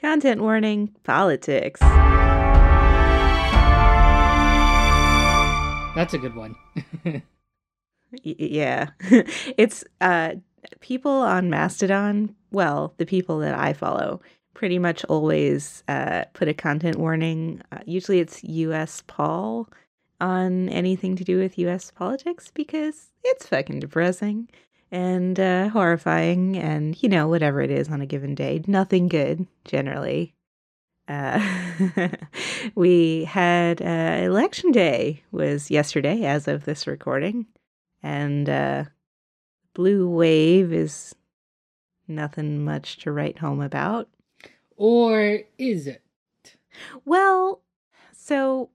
Content warning politics. That's a good one. Y- yeah. it's uh people on Mastodon, well, the people that I follow pretty much always uh put a content warning. Uh, usually it's US pol on anything to do with US politics because it's fucking depressing and uh horrifying and you know whatever it is on a given day. Nothing good generally. Uh, we had uh, election day was yesterday as of this recording and uh blue wave is nothing much to write home about or is it? well so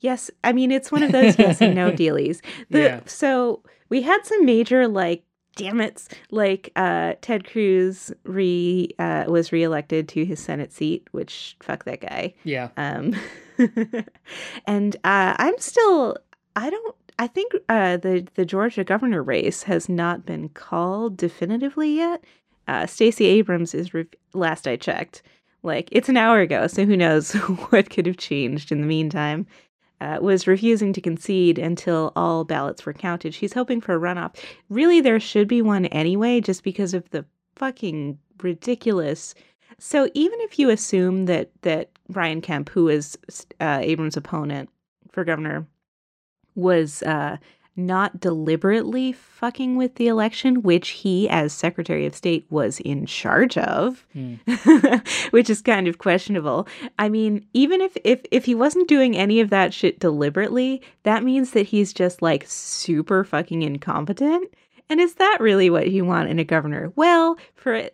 yes i mean it's one of those yes and no dealies the, Yeah. so we had some major like damn it like uh ted cruz re uh was reelected to his senate seat which fuck that guy Yeah. um and uh i'm still i don't i think uh the the georgia governor race has not been called definitively yet uh stacey abrams is re- last i checked like it's an hour ago so who knows what could have changed in the meantime uh, was refusing to concede until all ballots were counted. She's hoping for a runoff. Really there should be one anyway just because of the fucking ridiculous. So even if you assume that that Brian Kemp, who is uh, Abrams' opponent for governor, was uh, not deliberately fucking with the election, which he, as Secretary of State, was in charge of, Hmm. which is kind of questionable. I mean, even if if if he wasn't doing any of that shit deliberately, that means that he's just like super fucking incompetent. And is that really what you want in a governor? Well, for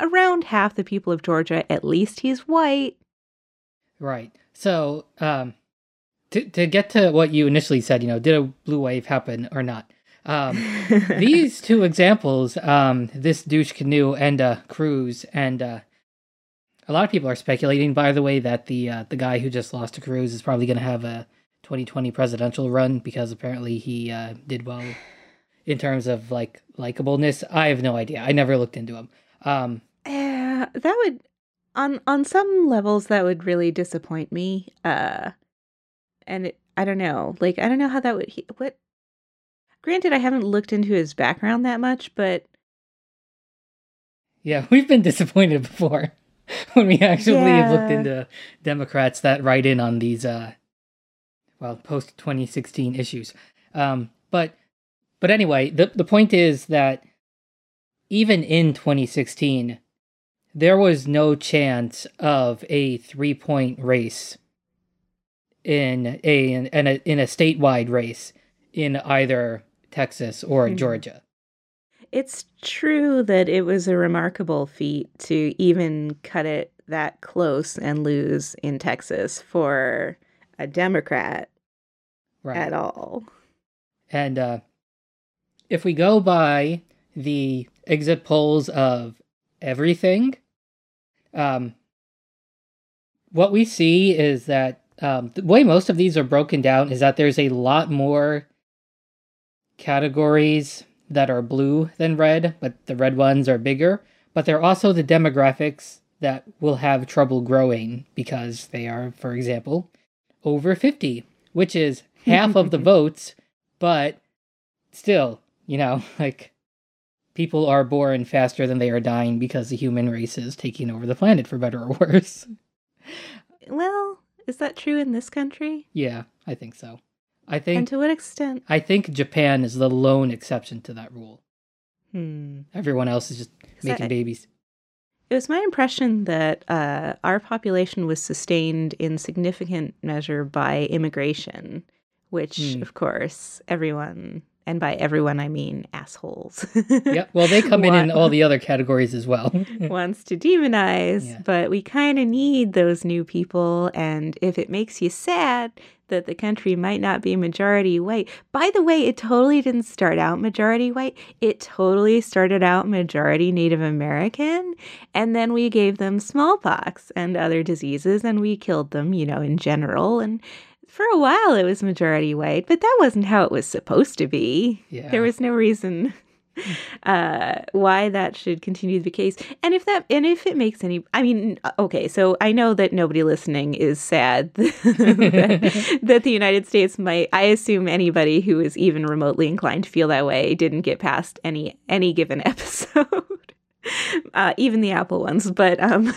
around half the people of Georgia, at least he's white. Right. So, um, to to get to what you initially said, you know, did a blue wave happen or not? Um, these two examples, um, this douche canoe and uh, Cruz, and uh, a lot of people are speculating, by the way, that the uh, the guy who just lost to Cruz is probably going to have a 2020 presidential run because apparently he uh, did well in terms of like likableness. I have no idea. I never looked into him. Um, Yeah, that would on on some levels that would really disappoint me. Uh and it, I don't know. Like I don't know how that would he, what Granted I haven't looked into his background that much, but Yeah, we've been disappointed before when we actually have looked into Democrats that write in on these uh well, post 2016 issues. Um but but anyway, the the point is that even in 2016 there was no chance of a three-point race in a in a in a statewide race in either Texas or Mhm. Georgia. it's true that it was a remarkable feat to even cut it that close and lose in Texas for a Democrat Right. at all. And uh, if we go by the exit polls of everything, um, what we see is that um, the way most of these are broken down is that there's a lot more categories that are blue than red, but the red ones are bigger. But they're also the demographics that will have trouble growing because they are, for example, over 50, which is half of the votes, but still, you know, like people are born faster than they are dying because the human race is taking over the planet for better or worse. Well, is that true in this country? Yeah, I think so. I think. And to what extent? I think Japan is the lone exception to that rule. Hmm. Everyone else is just Is making that- babies. It was my impression that uh, our population was sustained in significant measure by immigration, which, Hmm. of course, everyone, and by everyone I mean assholes. yeah, well, they come in in all the other categories as well. wants to demonize, Yeah. but we kind of need those new people. And if it makes you sad that the country might not be majority white, by the way, it totally didn't start out majority white. It totally started out majority Native American. And then we gave them smallpox and other diseases and we killed them, you know, in general. And for a while it was majority white, but that wasn't how it was supposed to be. yeah. There was no reason uh, why that should continue to be the case, and if that and if it makes any, I mean, okay, so I know that nobody listening is sad that, that the United States might. I assume anybody who is even remotely inclined to feel that way didn't get past any any given episode, uh, even the Apple ones, but um,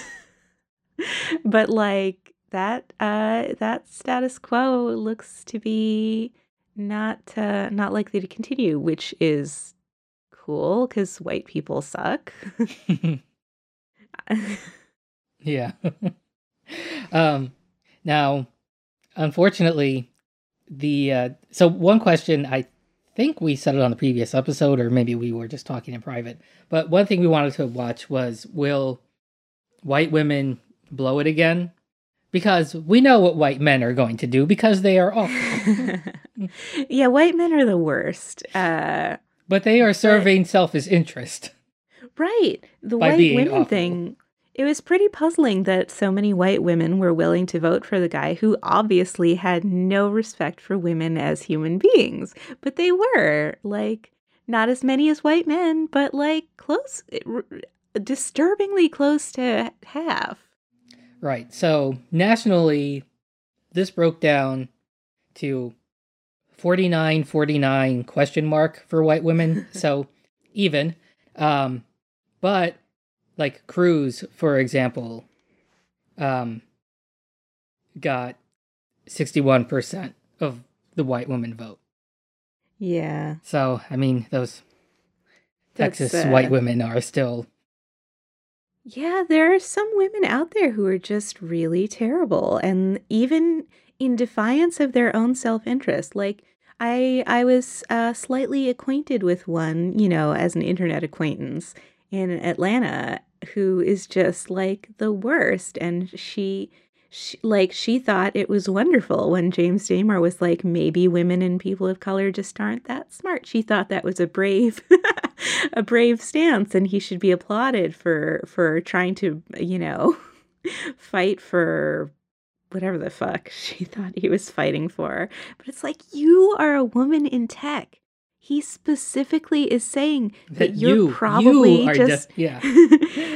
but like that uh that status quo looks to be not uh, not likely to continue, which is cool because white people suck. yeah. um, now, unfortunately, the uh, so one question I think we said it on the previous episode, or maybe we were just talking in private. But one thing we wanted to watch was will white women blow it again? Because we know what white men are going to do because they are awful. yeah, white men are the worst. Uh, but they are serving but, selfish interest. Right. The white women awful. thing. It was pretty puzzling that so many white women were willing to vote for the guy who obviously had no respect for women as human beings. But they were. Like, not as many as white men, but like close, disturbingly close to half. Right. So nationally, this broke down to 49 49 question mark for white women. So even. Um but like cruz for example um got 61% of the white woman vote. Yeah. So i mean those That's, texas white women are still yeah there are some women out there who are just really terrible and even in defiance of their own self-interest. Like I I was uh, slightly acquainted with one, you know, as an internet acquaintance in Atlanta who is just like the worst and she she, like she thought it was wonderful when James Damore was like maybe women and people of color just aren't that smart. She thought that was a brave a brave stance and he should be applauded for for trying to, you know, fight for whatever the fuck she thought he was fighting for. But it's like, you are a woman in tech. He specifically is saying that, that you're you, probably you just yeah.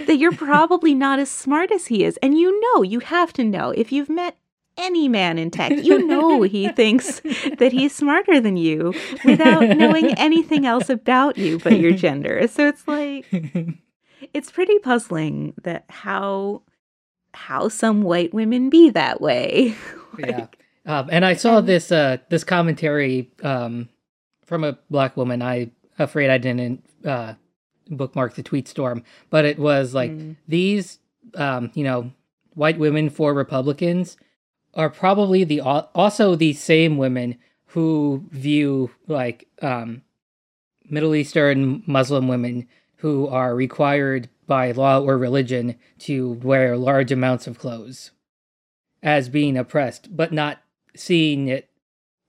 that you're probably not as smart as he is. And you know, you have to know if you've met any man in tech, you know he thinks that he's smarter than you without knowing anything else about you but your gender. So it's like it's pretty puzzling that how how some white women be that way. like, yeah. Um, and I saw this uh, this commentary um, from a black woman. I afraid I didn't uh, bookmark the tweet storm, but it was like mm. these, um, you know, white women for Republicans are probably the also the same women who view like um, Middle Eastern Muslim women who are required by law or religion to wear large amounts of clothes as being oppressed, but not seeing it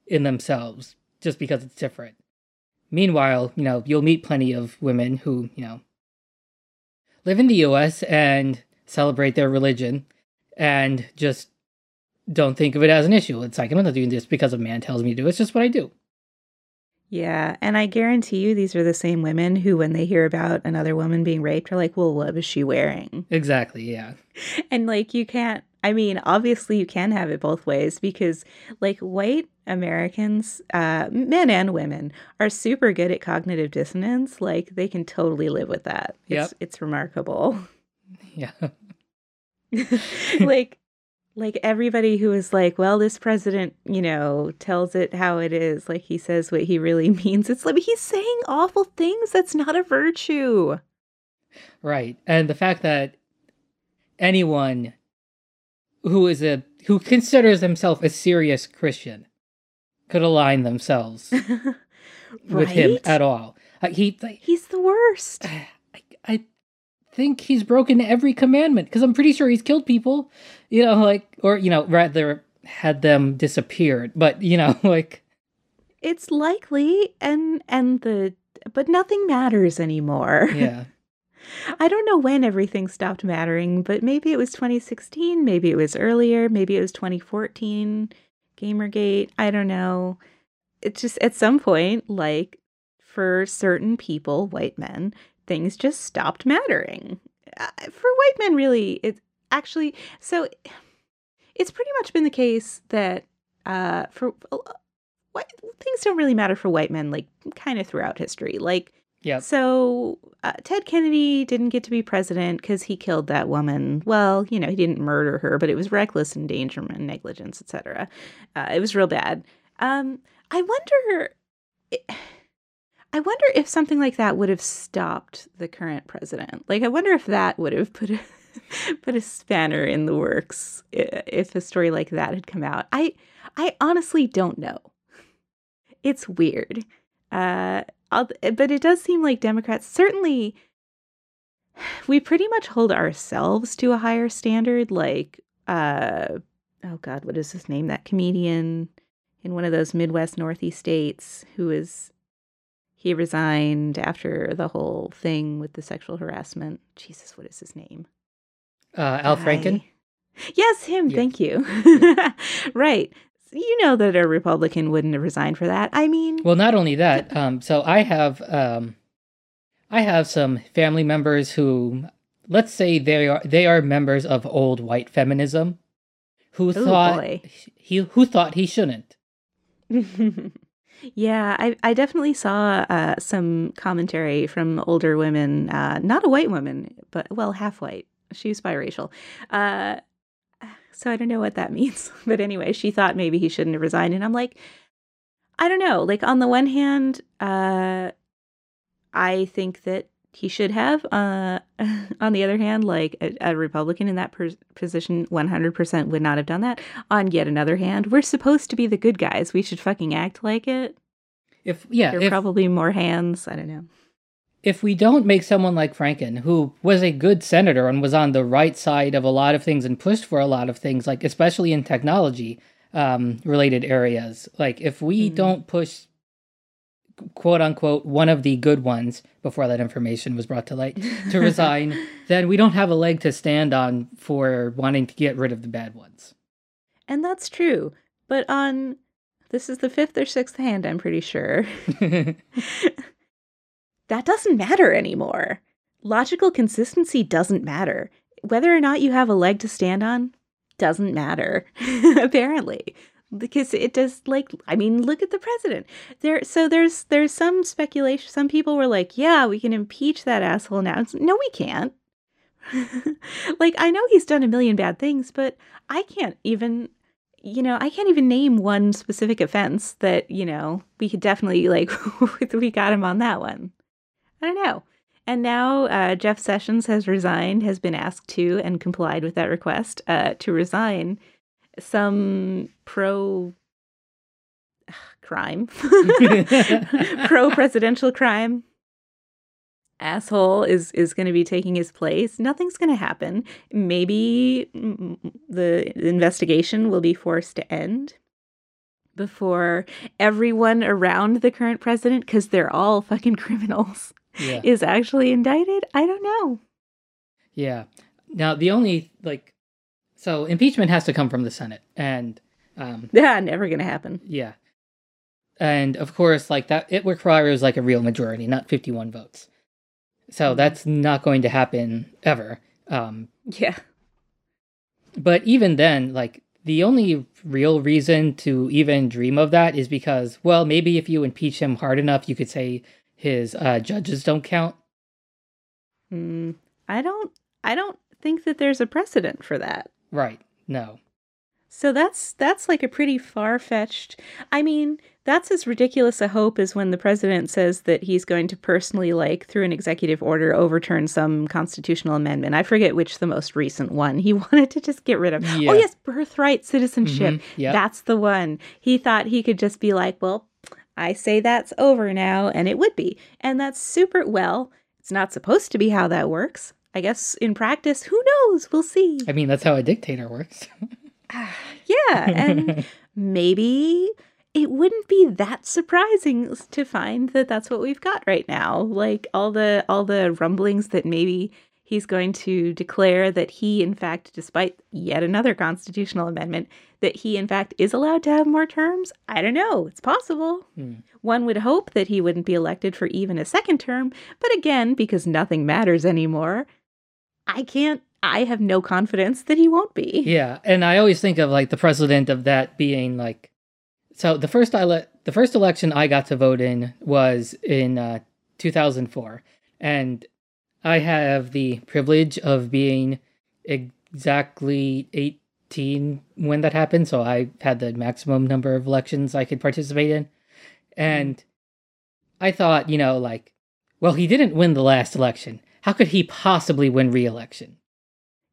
in themselves just because it's different. Meanwhile, you know, you'll meet plenty of women who, you know, live in the US and celebrate their religion and just don't think of it as an issue. It's like, I'm not doing this because a man tells me to do. It's just what I do. Yeah, and I guarantee you these are the same women who when they hear about another woman being raped are like, "Well, what was she wearing?" Exactly, yeah. And like you can't I mean, obviously you can have it both ways because like white Americans, uh men and women are super good at cognitive dissonance. Like they can totally live with that. Yep. It's it's remarkable. Yeah. like like everybody who is like, well, this president, you know, tells it how it is, like he says what he really means. It's like he's saying awful things. That's not a virtue. Right. And the fact that anyone who is a who considers himself a serious Christian could align themselves right? with him at all. Uh, he like, he's the worst. I, I think he's broken every commandment because I'm pretty sure he's killed people, you know, like or you know rather had them disappeared, but you know like it's likely and and the but nothing matters anymore. Yeah. I don't know when everything stopped mattering, but maybe it was 2016, maybe it was earlier, maybe it was 2014, Gamergate, I don't know. It's just at some point like for certain people, white men, things just stopped mattering. Uh, for white men, really, it's actually so. It's pretty much been the case that uh, for uh, white, things don't really matter for white men, like kind of throughout history. Like, Yeah. so uh, Ted Kennedy didn't get to be president because he killed that woman. Well, you know, he didn't murder her, but it was reckless endangerment, negligence, etc. Uh, it was real bad. Um, I wonder. I wonder if something like that would have stopped the current president. Like, I wonder if that would have put a put a spanner in the works if a story like that had come out. I I honestly don't know. It's weird. Uh, but it does seem like Democrats certainly we pretty much hold ourselves to a higher standard. Like, uh, oh God, what is his name? That comedian in one of those Midwest Northeast states who is he resigned after the whole thing with the sexual harassment. Jesus, what is his name? Uh, Al Franken. Guy. Yes, him. Yes. Thank you. right. You know that a Republican wouldn't have resigned for that. I mean, Well, not only that. Um, so I have um, I have some family members who, let's say they are they are members of old white feminism, who Oh, thought boy. he who thought he shouldn't. yeah, I, I definitely saw uh, some commentary from older women, uh, not a white woman, but well, half white. She was biracial. Uh, so I don't know what that means. But anyway, she thought maybe he shouldn't have resigned. And I'm like, I don't know. Like, on the one hand, uh, I think that he should have. Uh, on the other hand, like a, a Republican in that pers- position 100% would not have done that. On yet another hand, we're supposed to be the good guys. We should fucking act like it. If yeah, There are if, probably more hands. I don't know. If we don't make someone like Franken, who was a good senator and was on the right side of a lot of things and pushed for a lot of things, like especially in technology um, related areas, like if we Mhm. don't push quote unquote one of the good ones before that information was brought to light to resign, then we don't have a leg to stand on for wanting to get rid of the bad ones. and that's true. But on this is the fifth or sixth hand, I'm pretty sure. that doesn't matter anymore. Logical consistency doesn't matter. Whether or not you have a leg to stand on doesn't matter, apparently. Because it does like I mean, look at the president. There so there's there's some speculation. Some people were like, yeah, we can impeach that asshole now. It's- no, we can't. like I know he's done a million bad things, but I can't even you know, I can't even name one specific offense that, you know, we could definitely like we got him on that one. I don't know. And now uh, Jeff Sessions has resigned, has been asked to and complied with that request uh, to resign. Some pro crime, pro presidential crime asshole is is going to be taking his place. Nothing's going to happen. Maybe the investigation will be forced to end before everyone around the current president, because they're all fucking criminals, yeah. is actually indicted. I don't know. Yeah. Now the only like so impeachment has to come from the Senate and um Yeah, never going to happen. yeah. And of course like that it requires like a real majority, not 51 votes. So Mhm. that's not going to happen ever. Um Yeah. but even then like the only real reason to even dream of that is because well maybe if you impeach him hard enough you could say his uh judges don't count. Mm, I don't. I don't think that there's a precedent for that. Right. No. So that's that's like a pretty far fetched. I mean, that's as ridiculous a hope as when the president says that he's going to personally, like through an executive order, overturn some constitutional amendment. I forget which the most recent one. He wanted to just get rid of. Yeah. Oh yes, birthright citizenship. Mhm. Yeah. That's the one. He thought he could just be like, well, I say that's over now, and it would be. And that's super well. It's not supposed to be how that works. I guess in practice, who knows? We'll see. I mean that's how a dictator works. Yeah, and maybe it wouldn't be that surprising to find that that's what we've got right now. Like all the all the rumblings that maybe He's going to declare that he, in fact, despite yet another constitutional amendment, that he, in fact, is allowed to have more terms. I don't know. It's possible. Hmm. One would hope that he wouldn't be elected for even a second term, but again, because nothing matters anymore, I can't, I have no confidence that he won't be. Yeah, and I always think of like the president of that being like, so the first ele- the first election I got to vote in was in uh, 2004, and I have the privilege of being exactly 18 when that happened, so I had the maximum number of elections I could participate in, and I thought, you know, like, well, he didn't win the last election. How could he possibly win re-election?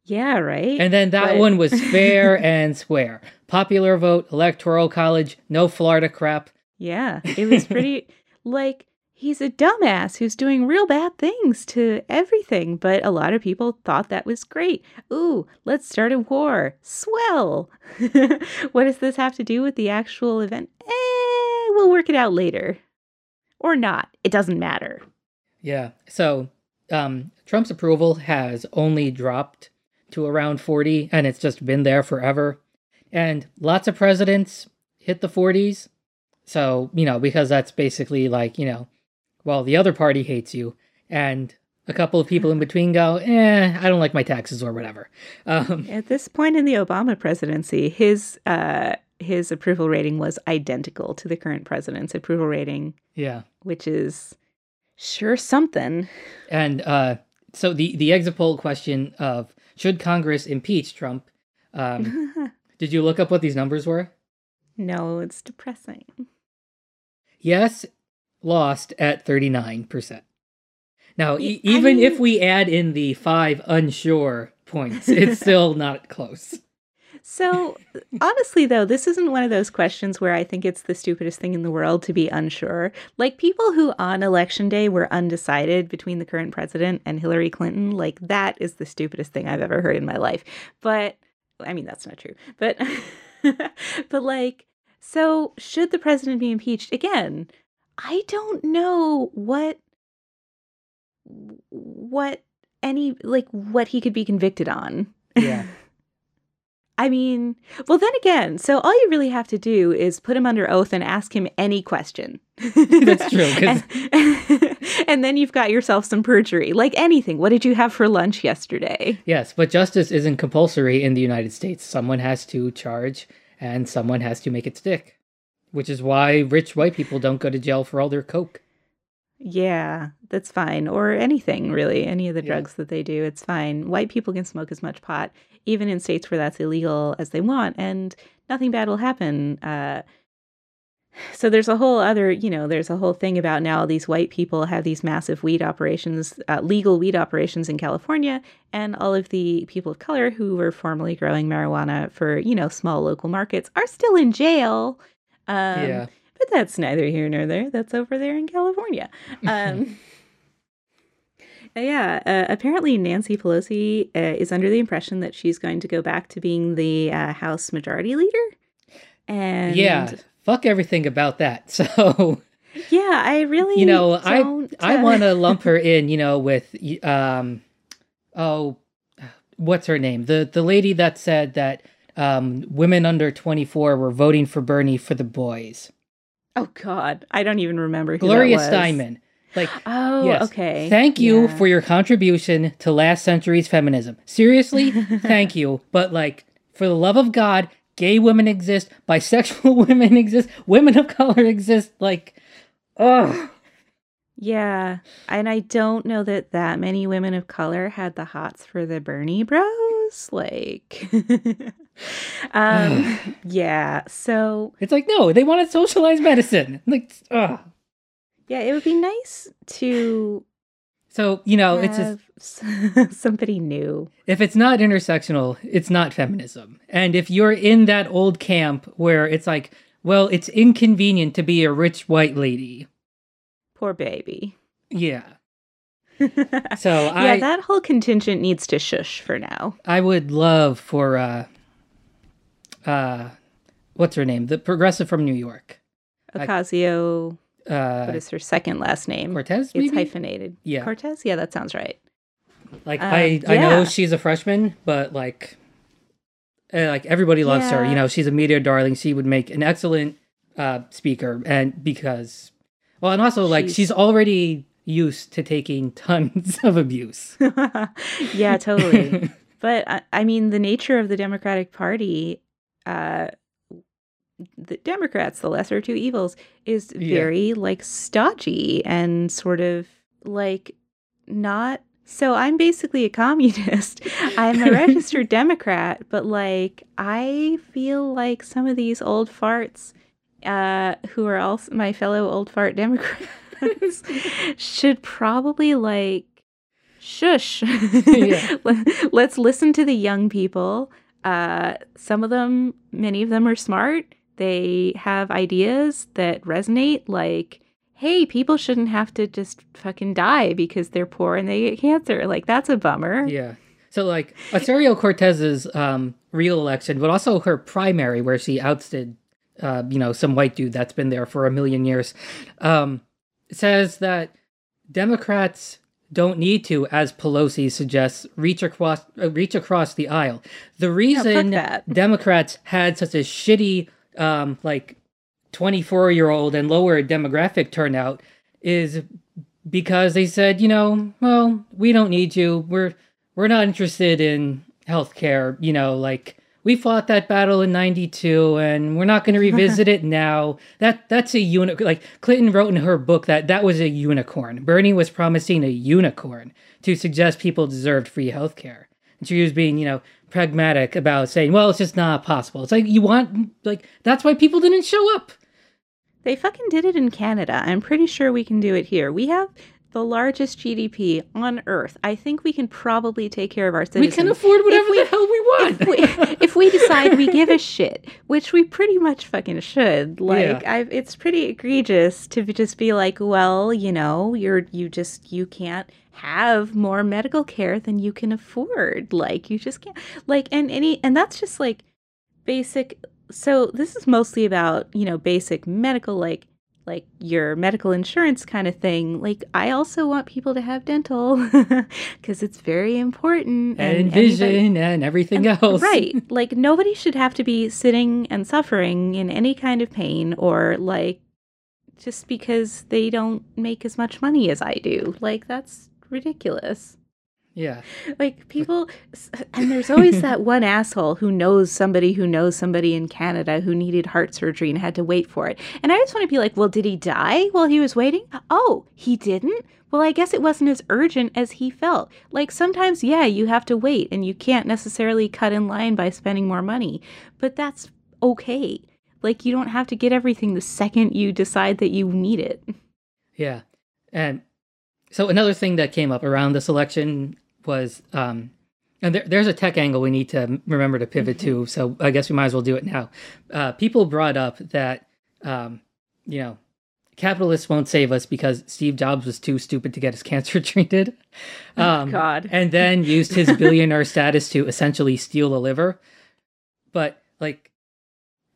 Yeah, right? And then that But- one was fair and square. Popular vote, electoral college, no Florida crap. Yeah, it was pretty like he's a dumbass who's doing real bad things to everything, but a lot of people thought that was great. Ooh, let's start a war. Swell. what does this have to do with the actual event? Eh, we'll work it out later. Or not. It doesn't matter. Yeah. So um, Trump's approval has only dropped to around 40, and it's just been there forever. And lots of presidents hit the 40s. So, you know, because that's basically like, you know, well, the other party hates you, and a couple of people in between go, eh, I don't like my taxes or whatever. Um, At this point in the Obama presidency, his uh his approval rating was identical to the current president's approval rating, yeah. which is sure something. And uh, so the the exit poll question of should Congress impeach Trump? Um, did you look up what these numbers were? no, it's depressing. Yes, lost at thirty nine percent. Now, Y- e- I even mean- if we add in the five unsure points, it's still not close. So, honestly, though, this isn't one of those questions where I think it's the stupidest thing in the world to be unsure. Like people who on election day were undecided between the current president and Hillary Clinton, like that is the stupidest thing I've ever heard in my life. But I mean, that's not true. But, but like, so should the president be impeached? Again, I don't know what, what any, like, what he could be convicted on. Yeah. I mean, well, then again, so all you really have to do is put him under oath and ask him any question. That's true, And, and then you've got yourself some perjury. Like anything. What did you have for lunch yesterday? Yes, but justice isn't compulsory in the United States. Someone has to charge, and someone has to make it stick. Which is why rich white people don't go to jail for all their coke. Yeah, that's fine. Or anything, really. Any of the Yeah. drugs that they do, it's fine. White people can smoke as much pot, even in states where that's illegal, as they want, and nothing bad will happen. Uh, so there's a whole other, you know, there's a whole thing about now these white people have these massive weed operations, uh, legal weed operations in California, and all of the people of color who were formerly growing marijuana for, you know, small local markets are still in jail. Um, yeah. But that's neither here nor there. That's over there in California. Um, yeah, uh, apparently Nancy Pelosi uh, is under the impression that she's going to go back to being the uh, House Majority Leader. And Yeah. Fuck everything about that. So, yeah, I really, you know, I I uh, want to lump her in, you know, with um oh what's her name? The the lady that said that um women under 24 were voting for Bernie for the boys. Oh God, I don't even remember who Gloria that was. Steinem. Like Oh, Yes. okay. Thank you Yeah. for your contribution to last century's feminism. Seriously, thank you. But like, for the love of God, gay women exist, bisexual women exist, women of color exist. Like, oh, Yeah, and I don't know that that many women of color had the hots for the Bernie Bros. Like, um, yeah. So it's like no, they want to socialize medicine. Like, ugh. yeah, it would be nice to So you know, it's just somebody new. if it's not intersectional, it's not feminism. And if you're in that old camp where it's like, well, it's inconvenient to be a rich white lady. Poor baby. Yeah. yeah, So I that whole contingent needs to shush for now. I would love for uh uh what's her name? The progressive from New York. Ocasio, what Uh is her second last name? Cortez Maybe? It's hyphenated. Yeah. Cortez? Yeah, that sounds right. Like Um, I, I know she's a freshman, but like, uh, like everybody loves her. You know, she's a media darling. She would make an excellent uh, speaker, and because, well, and also like She's- she's already used to taking tons of abuse. yeah, totally. but I, I mean, the nature of the Democratic Party, uh, the Democrats, the lesser of two evils, is Yeah. very like stodgy and sort of like not. So I'm basically a communist. I'm a registered Democrat, but like I feel like some of these old farts, uh, who are also my fellow old fart Democrats, should probably like shush. Yeah. Let's listen to the young people. Uh, some of them, many of them are smart. They have ideas that resonate, like, hey, people shouldn't have to just fucking die because they're poor and they get cancer. Like, that's a bummer. Yeah. So like Ocasio Cortez's um, real election, but also her primary, where she ousted, uh, you know, some white dude that's been there for a million years, um, says that Democrats don't need to, as Pelosi suggests, reach across uh, reach across the aisle. The reason that. Democrats had such a shitty, um, like, twenty four year old and lower demographic turnout is because they said, you know, well, we don't need you. We're we're not interested in healthcare. You know, like we fought that battle in '92, and we're not going to revisit it now. That that's a unicorn. Like Clinton wrote in her book that that was a unicorn. Bernie was promising a unicorn to suggest people deserved free healthcare, and she was being, you know, pragmatic about saying, well, it's just not possible. It's like you want, like that's why people didn't show up. They fucking did it in Canada. I'm pretty sure we can do it here. We have the largest GDP on earth. I think we can probably take care of our We can afford whatever we- the hell we want. if we, if we decide we give a shit, which we pretty much fucking should, like Yeah. I've, it's pretty egregious to be- just be like, well, you know, you're you just you can't have more medical care than you can afford. Like you just can't. Like and any and that's just like basic. So this is mostly about you know basic medical like like your medical insurance kind of thing. Like I also want people to have dental because it's very important and anybody- vision and everything else. Right. Like nobody should have to be sitting and suffering in any kind of pain or like just because they don't make as much money as I do. Like that's ridiculous. Yeah. Like people and there's always that one asshole who knows somebody who knows somebody in Canada who needed heart surgery and had to wait for it. And I just want to be like, "Well, did he die while he was waiting?" Oh, he didn't? Well, I guess it wasn't as urgent as he felt. Like sometimes, yeah, you have to wait and you can't necessarily cut in line by spending more money, but that's okay. Like you don't have to get everything the second you decide that you need it. Yeah. And so another thing that came up around this election was um and there, there's a tech angle we need to remember to pivot to so i guess we might as well do it now. Uh, people brought up that um, you know capitalists won't save us because steve jobs was too stupid to get his cancer treated. Um, God. and then used his billionaire status to essentially steal a liver. But like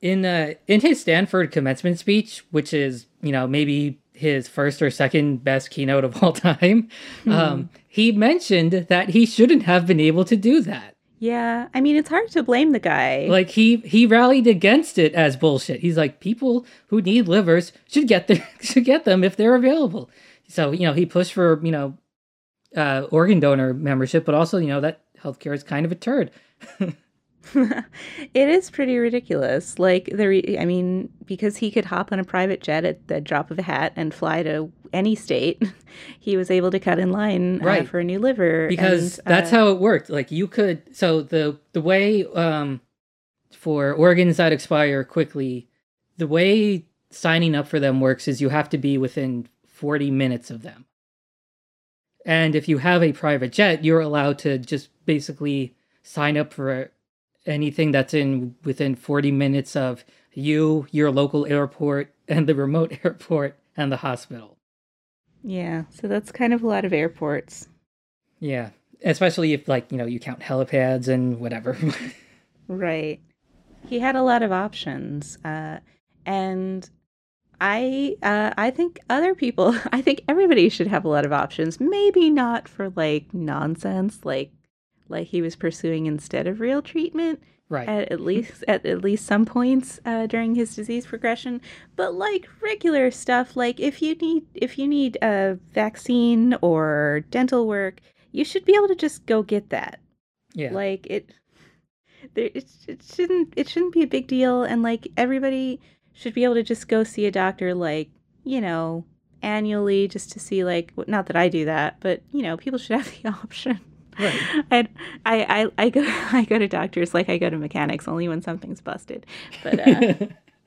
in uh in his stanford commencement speech which is you know maybe his first or second best keynote of all time. Um he mentioned that he shouldn't have been able to do that. Yeah, I mean it's hard to blame the guy. like he he rallied against it as bullshit. He's like people who need livers should get their should get them if they're available. So you know he pushed for you know uh organ donor membership but also you know that healthcare is kind of a turd it is pretty ridiculous. Like the, re- I mean, because he could hop on a private jet at the drop of a hat and fly to any state, he was able to cut in line uh, Right. for a new liver. because and, that's uh, how it worked like you could so the the way um for organs that expire quickly the way signing up for them works is you have to be within 40 minutes of them and if you have a private jet you're allowed to just basically sign up for anything that's in within 40 minutes of you your local airport and the remote airport and the hospital yeah. So that's kind of a lot of airports, yeah especially if like you know you count helipads and whatever right? He had a lot of options, uh, and I uh, I think other people. I think everybody should have a lot of options. Maybe not for like nonsense, like like he was pursuing instead of real treatment. Right. At, at least at at least some points uh, during his disease progression, but like regular stuff, like if you need if you need a vaccine or dental work, you should be able to just go get that. Yeah. Like it, there it, it shouldn't it shouldn't be a big deal, and like everybody should be able to just go see a doctor, like you know, annually, just to see like not that I do that, but you know, people should have the option. Right. I, I I go I go to doctors like I go to mechanics only when something's busted, but uh,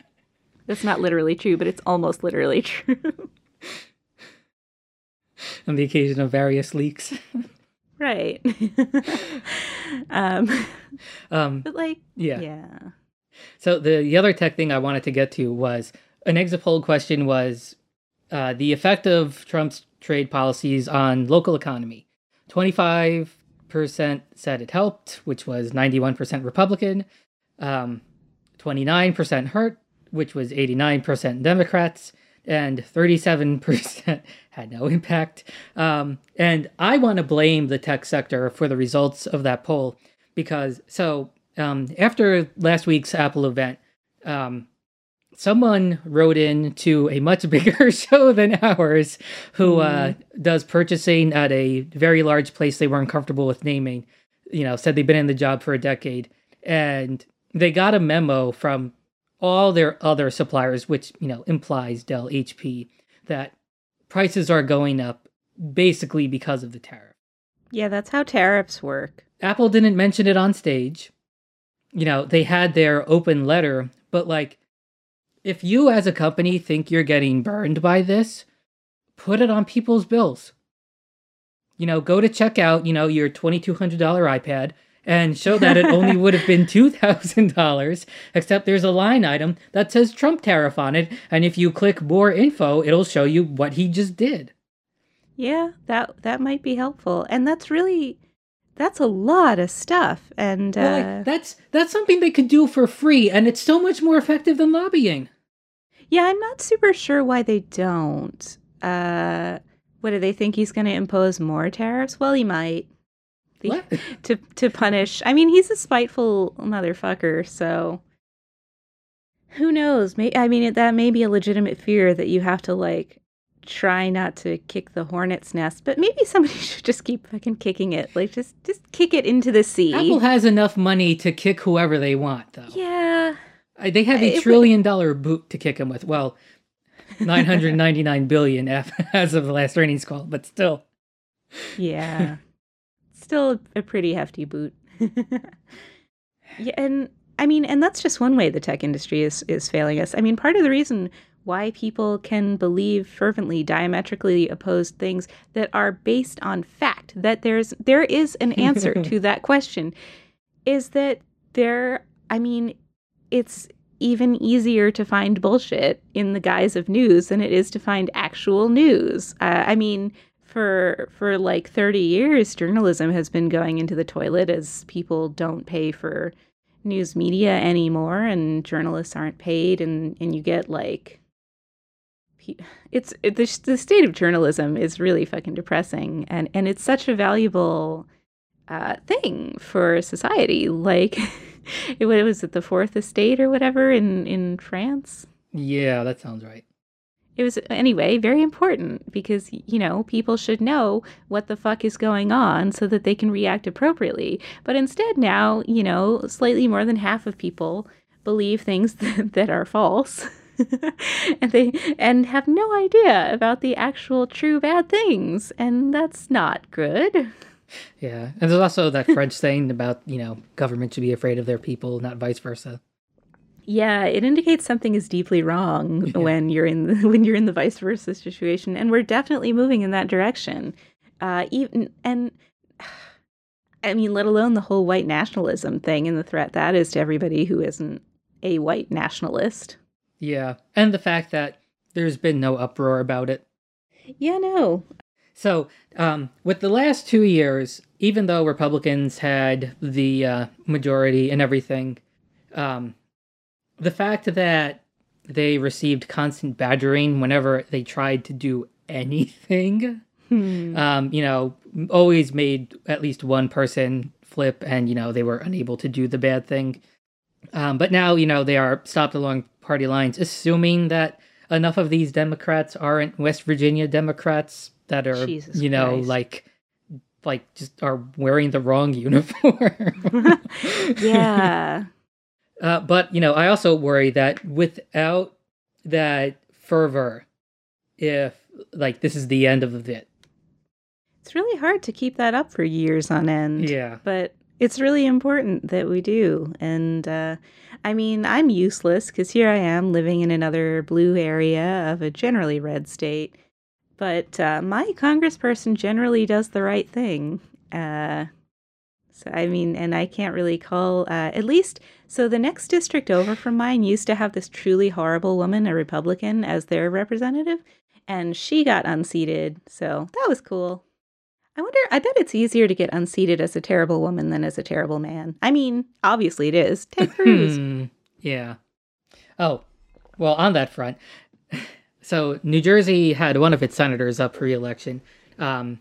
that's not literally true, but it's almost literally true. On the occasion of various leaks. right. um, Um, but like yeah. yeah. So the, the other tech thing I wanted to get to was an exit poll question was uh, the effect of Trump's trade policies on local economy. 25% said it helped, which was 91% Republican. Um, 29% hurt, which was 89% Democrats. And 37% had no impact. Um, and I want to blame the tech sector for the results of that poll because, so um, after last week's Apple event, um, someone wrote in to a much bigger show than ours who uh, does purchasing at a very large place they weren't comfortable with naming. You know, said they've been in the job for a decade, and they got a memo from all their other suppliers, which you know implies Dell, HP, that prices are going up basically because of the tariff. Yeah, that's how tariffs work. Apple didn't mention it on stage. You know, they had their open letter, but like, if you as a company think you're getting burned by this, put it on people's bills. You know, go to checkout, you know, your $2,200 iPad and show that it only would have been $2,000, except there's a line item that says Trump tariff on it. And if you click more info, it'll show you what he just did. Yeah, that that might be helpful. And that's really that's a lot of stuff. And uh, Well, like, that's that's something they could do for free, and it's so much more effective than lobbying. Yeah, I'm not super sure why they don't. Uh, what do they think he's going to impose more tariffs? Well, he might. The- What? to to punish. I mean, he's a spiteful motherfucker, so who knows? May I mean, that may be a legitimate fear that you have to like try not to kick the hornet's nest, but maybe somebody should just keep fucking kicking it. Like just just kick it into the sea. Apple has enough money to kick whoever they want, though. yeah. Uh, They have a trillion dollar boot to kick him with. Well, 999 billion F as of the last earnings call, but still. Yeah. Still a pretty hefty boot. yeah, and I mean, and that's just one way the tech industry is is failing us. I mean, part of the reason why people can believe fervently diametrically opposed things that are based on fact that there's there is an answer to that question is that there I mean, it's even easier to find bullshit in the guise of news than it is to find actual news. Uh, I mean, for for like 30 years journalism has been going into the toilet as people don't pay for news media anymore and journalists aren't paid and and you get like it's it, the, the state of journalism is really fucking depressing and and it's such a valuable uh, thing for society like it was it the fourth estate or whatever in in France? Yeah, that sounds right. it was anyway very important because you know people should know what the fuck is going on so that they can react appropriately. But instead now you know slightly more than half of people believe things that, that are false and they and have no idea about the actual true bad things and that's not good Yeah. And there's also that French saying about, you know, government should be afraid of their people, not vice versa. Yeah, it indicates something is deeply wrong Yeah. when you're in the, when you're in the vice versa situation, and we're definitely moving in that direction. Uh, even and I mean, let alone the whole white nationalism thing and the threat that is to everybody who isn't a white nationalist. Yeah. And the fact that there's been no uproar about it. Yeah, no, So, um, with the last two years, even though Republicans had the uh, majority and everything, um, the fact that they received constant badgering whenever they tried to do anything. Hmm. Um, you know, always made at least one person flip, and you know they were unable to do the bad thing. Um, but now you know they are stopped along party lines, assuming that enough of these Democrats aren't West Virginia Democrats that are Jesus you know Christ. like like just are wearing the wrong uniform. yeah. Uh, but you know, I also worry that without that fervor, if like this is the end of it, It's really hard to keep that up for years on end. yeah, But it's really important that we do. And uh, I mean, I'm useless because here I am living in another blue area of a generally red state. But uh, my congressperson generally does the right thing. Uh, so, I mean, and I can't really call, uh, at least, so the next district over from mine used to have this truly horrible woman, a Republican, as their representative. And she got unseated. So that was cool. I wonder, I bet it's easier to get unseated as a terrible woman than as a terrible man. I mean, obviously it is. Ted Cruz. Hmm, yeah. Oh, well, on that front, so New Jersey had one of its senators up for re-election, um,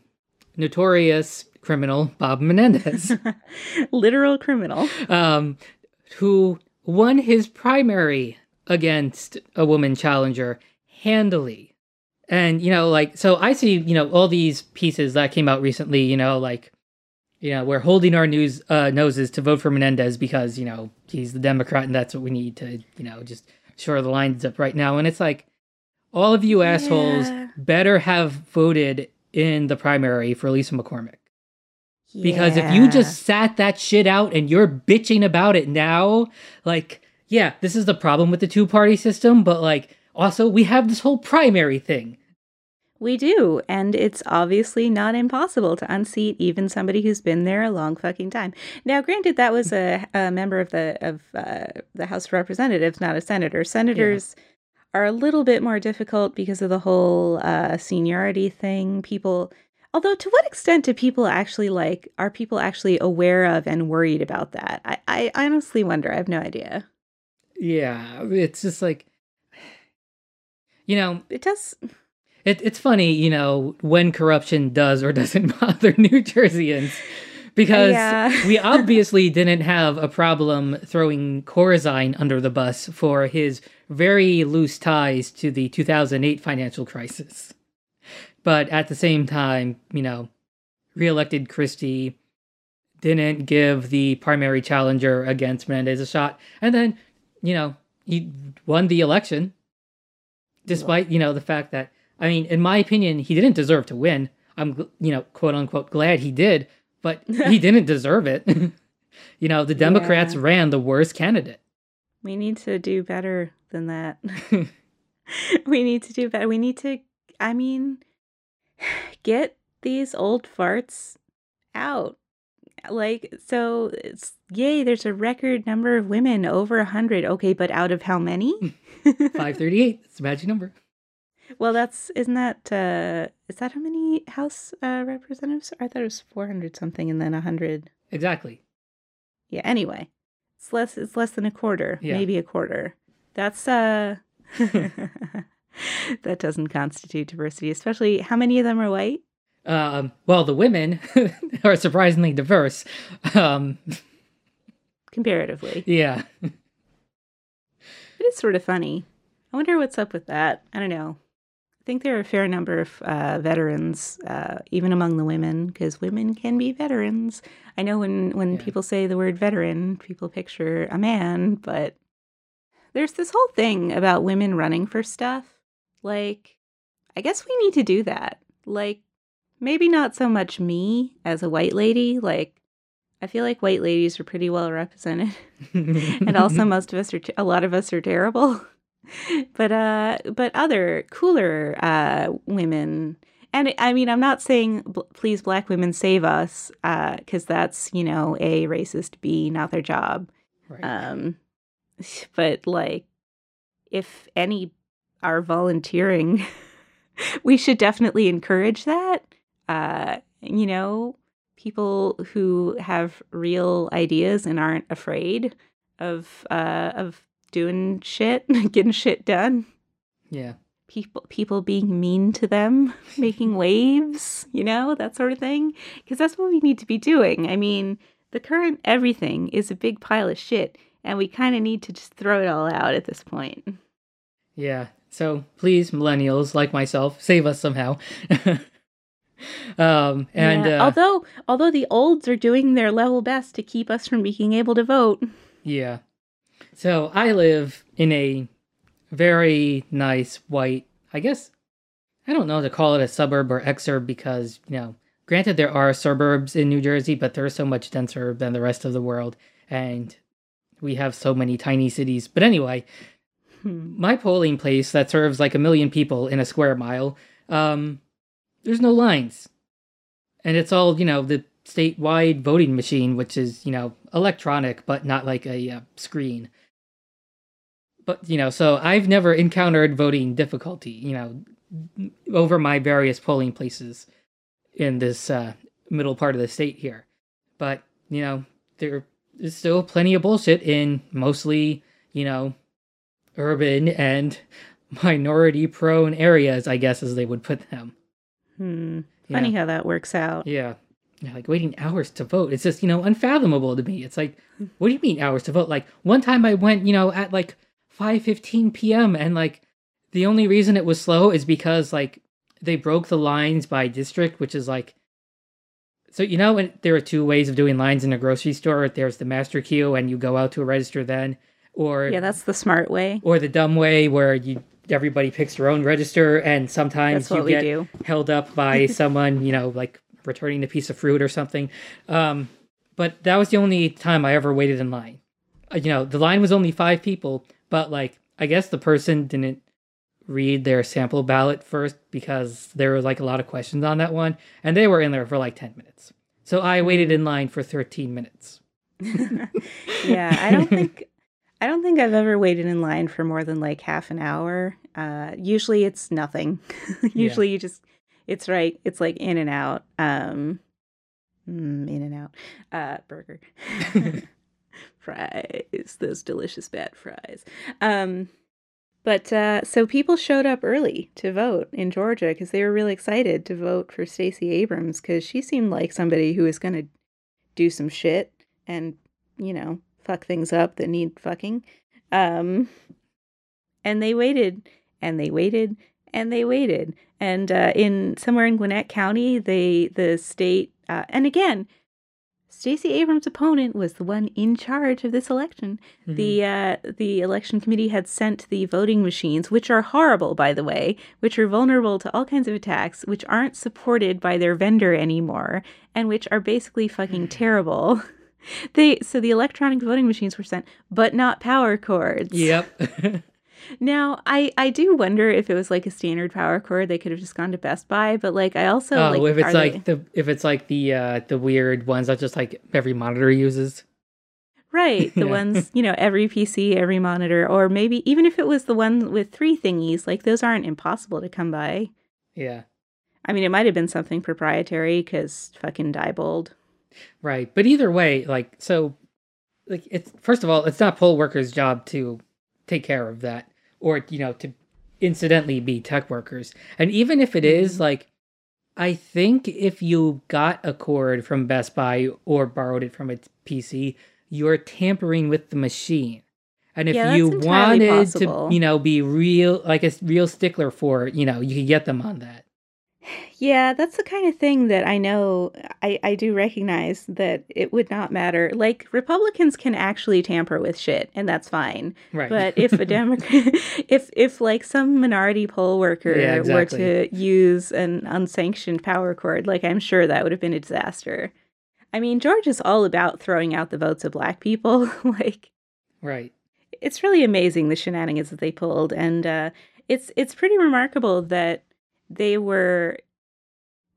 notorious criminal Bob Menendez. Literal criminal. um, who won his primary against a woman challenger handily. And, you know, like, so I see, you know, all these pieces that came out recently, you know, like, you know, we're holding our news uh, noses to vote for Menendez because, you know, he's the Democrat and that's what we need to, you know, just shore the lines up right now. And it's like, all of you assholes Yeah. better have voted in the primary for Lisa McCormick. Because if you just sat that shit out and you're bitching about it now, like, yeah, this is the problem with the two party system, but like, also, we have this whole primary thing. We do, and it's obviously not impossible to unseat even somebody who's been there a long fucking time. Now, granted, that was a, a member of the of uh, the House of Representatives, not a senator. Senators are a little bit more difficult because of the whole uh, seniority thing. People, although, to what extent do people actually like? Are people actually aware of and worried about that? I, I honestly wonder. I have no idea. Yeah, it's just like, you know, It does. it, it's funny, you know, when corruption does or doesn't bother New Jerseyans. Because Yeah. we obviously didn't have a problem throwing Corzine under the bus for his very loose ties to the 2008 financial crisis. But at the same time, you know, reelected Christie didn't give the primary challenger against Menendez a shot. And then, you know, he won the election despite, you know, the fact that, I mean, in my opinion, he didn't deserve to win. I'm, you know, quote unquote, glad he did, but he didn't deserve it. you know, the Democrats Yeah. ran the worst candidate. We need to do better than that. we need to do better. We need to, I mean, get these old farts out. Like, so it's yay, there's a record number of women over a 100. Okay, but out of how many? 538, it's a magic number. Well, that's, isn't that, uh, is that how many House uh, representatives? I thought it was 400 something and then 100. Exactly. Yeah, anyway, it's less, it's less than a quarter, Yeah. maybe a quarter. That's, uh, that doesn't constitute diversity, especially how many of them are white? Um, well, the women are surprisingly diverse. Um, comparatively. yeah. It is sort of funny. I wonder what's up with that. I don't know. I think there are a fair number of uh, veterans, uh, even among the women, because women can be veterans. I know when, when Yeah. people say the word veteran, people picture a man, but there's this whole thing about women running for stuff. Like, I guess we need to do that. Like, maybe not so much me as a white lady. Like, I feel like white ladies are pretty well represented and also most of us are a lot of us are terrible but uh but other cooler uh women and i mean i'm not saying please black women save us uh because that's you know a racist b not their job right. um but like if any are volunteering we should definitely encourage that uh you know people who have real ideas and aren't afraid of uh of doing shit, getting shit done. Yeah. People people being mean to them, making waves, you know, that sort of thing. Because that's what we need to be doing. I mean, the current everything is a big pile of shit, and we kind of need to just throw it all out at this point. Yeah. So please, millennials like myself, save us somehow. um, and Yeah, uh, although although the olds are doing their level best to keep us from being able to vote. yeah. So I live in a very nice white. I guess I don't know to call it a suburb or exurb because you know, granted there are suburbs in New Jersey, but they're so much denser than the rest of the world, and we have so many tiny cities. But anyway, Hmm. my polling place that serves like a million people in a square mile, um, there's no lines. And it's all, you know, the statewide voting machine, which is, you know, electronic, but not like a uh, screen. But, you know, so I've never encountered voting difficulty, you know, over my various polling places in this uh, middle part of the state here. But, you know, there is still plenty of bullshit in mostly, you know, urban and minority prone areas, I guess, as they would put them. Hmm. Yeah. Funny how that works out. Yeah. Like waiting hours to vote. It's just, you know, unfathomable to me. It's like, what do you mean hours to vote? Like one time I went, you know, at like 5:15 p.m. and like the only reason it was slow is because like they broke the lines by district, which is like so you know when there are two ways of doing lines in a grocery store. There's the master queue and you go out to a register then or Yeah, that's the smart way. or the dumb way where you everybody picks their own register and sometimes That's what you we get do. held up by someone you know like returning a piece of fruit or something. Um but that was the only time i ever waited in line. Uh, you know the line was only five people but like i guess the person didn't read their sample ballot first because there were like a lot of questions on that one and they were in there for like 10 minutes. So i waited in line for 13 minutes. Yeah, I don't think I don't think I've ever waited in line for more than like half an hour. Uh, usually it's nothing. usually you just it's right. It's like in and out. Um, mm, in and out. Uh, burger. fries. Those delicious bad fries. Um, but uh, so people showed up early to vote in Georgia because they were really excited to vote for Stacey Abrams because she seemed like somebody who was going to do some shit and you know fuck things up that need fucking. Um, and they waited and they waited and they waited. And uh, in somewhere in Gwinnett County, they the state uh, and again, Stacey Abrams' opponent was the one in charge of this election. The uh, the election committee had sent the voting machines, which are horrible, by the way, which are vulnerable to all kinds of attacks, which aren't supported by their vendor anymore, and which are basically fucking terrible. They so the electronic voting machines were sent, but not power cords. yep Now I I do wonder if it was like a standard power cord, they could have just gone to Best Buy. But like I also oh like if it's like they- the if it's like the uh the weird ones that just like every monitor uses Right, the Yeah. ones, you know, every PC, every monitor, or maybe even if it was the one with three thingies, like those aren't impossible to come by. yeah I mean, it might have been something proprietary because fucking Diebold. Right. But either way, like so like it's first of all, it's not poll workers' job to take care of that or you know, to incidentally be tech workers. And even if it is, Mhm. like I think if you got a cord from Best Buy or borrowed it from a PC, you're tampering with the machine. And if Yeah, you wanted possible. to, you know, be real like a real stickler for, it, you know, you could get them on that. Yeah, that's the kind of thing that I know I, I do recognize that it would not matter. Like Republicans can actually tamper with shit, and that's fine. Right. But if a Democrat, if if like some minority poll worker Yeah, were to use an unsanctioned power cord, like I'm sure that would have been a disaster. I mean, Georgia's all about throwing out the votes of black people. like right. it's really amazing the shenanigans that they pulled, and uh, it's it's pretty remarkable that they were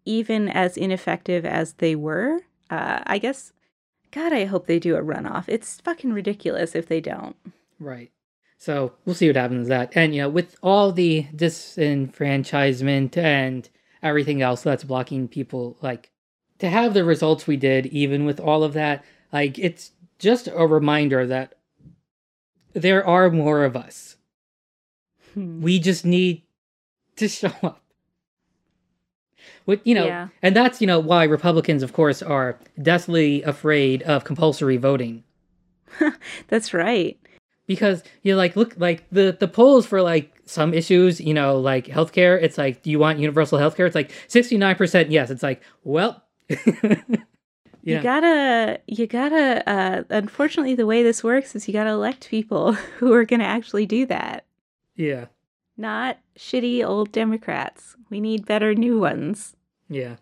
even as ineffective as they were. Uh, I guess, God, I hope they do a runoff. It's fucking ridiculous if they don't. Right. So we'll see what happens with that. And you know, with all the disenfranchisement and everything else that's blocking people, like to have the results we did, even with all of that, like it's just a reminder that there are more of us. Hmm. We just need to show up. What you know, Yeah. and that's you know why Republicans, of course, are deathly afraid of compulsory voting That's right. because you know, like look like the the polls for like some issues, you know, like healthcare. It's like, do you want universal healthcare? It's like sixty nine percent yes. It's like, well, You yeah, gotta, you gotta, uh, unfortunately, the way this works is you gotta elect people who are gonna actually do that. yeah, Not shitty old Democrats. We need better new ones. Yeah.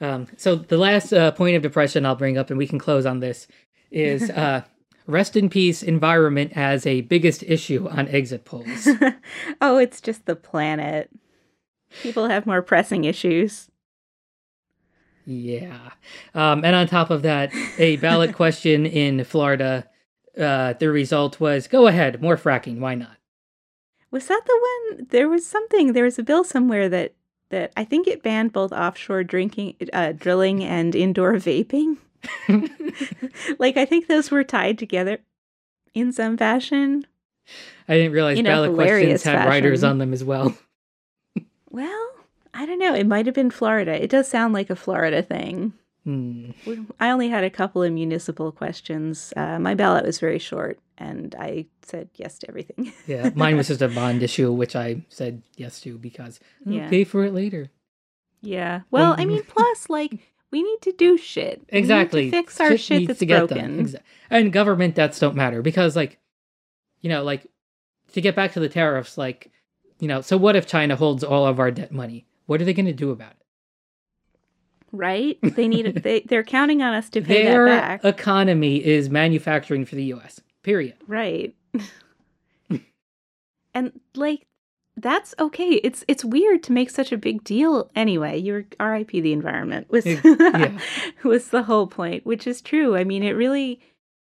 Um, so the last uh, point of depression I'll bring up, and we can close on this, is uh, rest in peace environment as a biggest issue on exit polls. oh, it's just the planet. People have more pressing issues. Yeah. Um, and on top of that, a ballot question in Florida, uh, the result was go ahead, more fracking, why not? Was that the one? There was something. There was a bill somewhere that that I think it banned both offshore drinking, uh, drilling, and indoor vaping. like I think those were tied together in some fashion. I didn't realize In ballot questions had writers on them as well. Well, I don't know. It might have been Florida. It does sound like a Florida thing. We- I only had a couple of municipal questions. Uh, my ballot was very short, and I said yes to everything. Yeah, mine was just a bond issue, which I said yes to because I'll Yeah. pay for it later. yeah. Well, I mean, plus, like, we need to do shit. We need to Exactly. fix our shit, needs that's broken. done. Exa- And government debts don't matter because, like, you know, like to get back to the tariffs, like, you know, so what if China holds all of our debt money? What are they going to do about it? Right? They need they they're counting on us to pay Their that back. economy is manufacturing for the U.S. Period. right. and like that's okay. It's it's weird to make such a big deal anyway. You're RIP the environment was Yeah. was the whole point, which is true. I mean, it really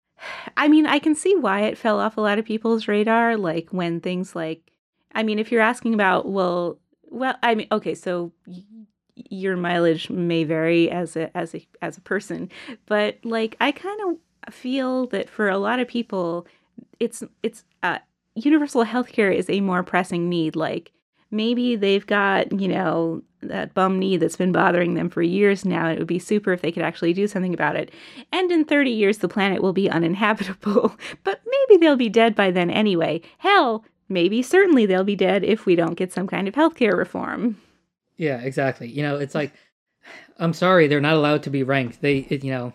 I mean, I can see why it fell off a lot of people's radar like when things like I mean, if you're asking about well, well, I mean, okay, so your mileage may vary as a as a as a person, but like I kind of feel that for a lot of people it's it's uh universal healthcare is a more pressing need like maybe they've got you know that bum knee that's been bothering them for years now it would be super if they could actually do something about it and in 30 years the planet will be uninhabitable but maybe they'll be dead by then anyway. Hell maybe certainly they'll be dead if we don't get some kind of healthcare reform Yeah, exactly. You know, it's like, I'm sorry, they're not allowed to be ranked. They, it, you know,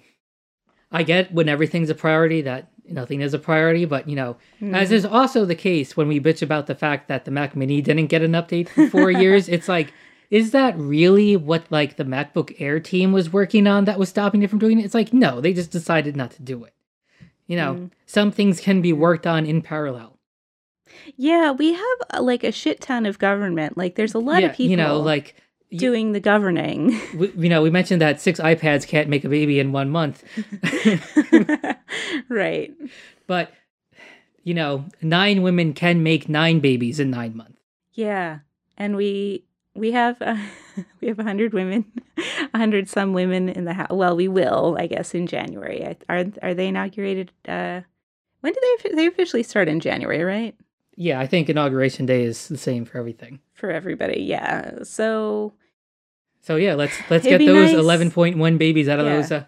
I get when everything's a priority that nothing is a priority, but you know, as is also the case when we bitch about the fact that the Mac Mini didn't get an update for four years. It's like, is that really what like the MacBook Air team was working on that was stopping it from doing it? It's like, no, they just decided not to do it. You know, Mm. some things can be worked on in parallel. Yeah we have uh, like a shit ton of government like there's a lot yeah, of people you know, like doing the governing we, you know, we mentioned that six iPads can't make a baby in one month. right but you know nine women can make nine babies in nine months Yeah, and we we have uh, we have a hundred women, a hundred some women in the house. Well, we will, I guess, in January. Are are they inaugurated? Uh, when do they they officially start in January? Right yeah i think inauguration day is the same for everything for everybody. Yeah. So so yeah let's let's get those nice. 11.1 babies out of Yeah. those uh,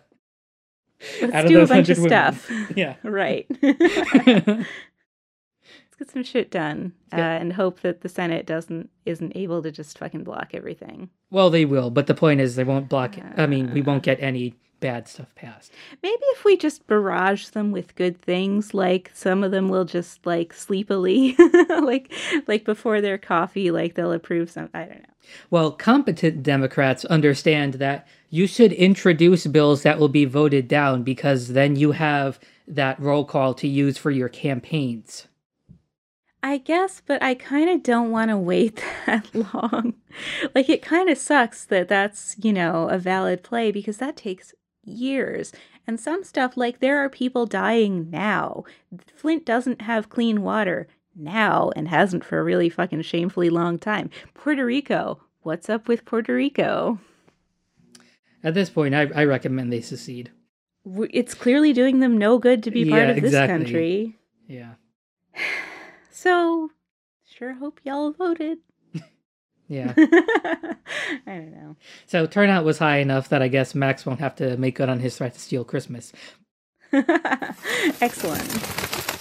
let's out of do a bunch of 100 women. stuff. yeah right. let's get some shit done uh, and hope that the Senate doesn't isn't able to just fucking block everything. well they will but the point is they won't block it i mean we won't get any bad stuff passed Maybe if we just barrage them with good things, like some of them will just like sleepily, like like before their coffee, like they'll approve some. I don't know. well competent democrats understand that you should introduce bills that will be voted down because then you have that roll call to use for your campaigns I guess, but I kind of don't want to wait that long. like it kind of sucks that that's you know a valid play because that takes years. And some stuff like there are people dying now. Flint doesn't have clean water now and hasn't for a really fucking shamefully long time. Puerto Rico, what's up with Puerto Rico? at this point i, I recommend they secede it's clearly doing them no good to be part Yeah, of this country. yeah So, sure hope y'all voted. Yeah. I don't know. So turnout was high enough that I guess Max won't have to make good on his threat to steal Christmas. Excellent.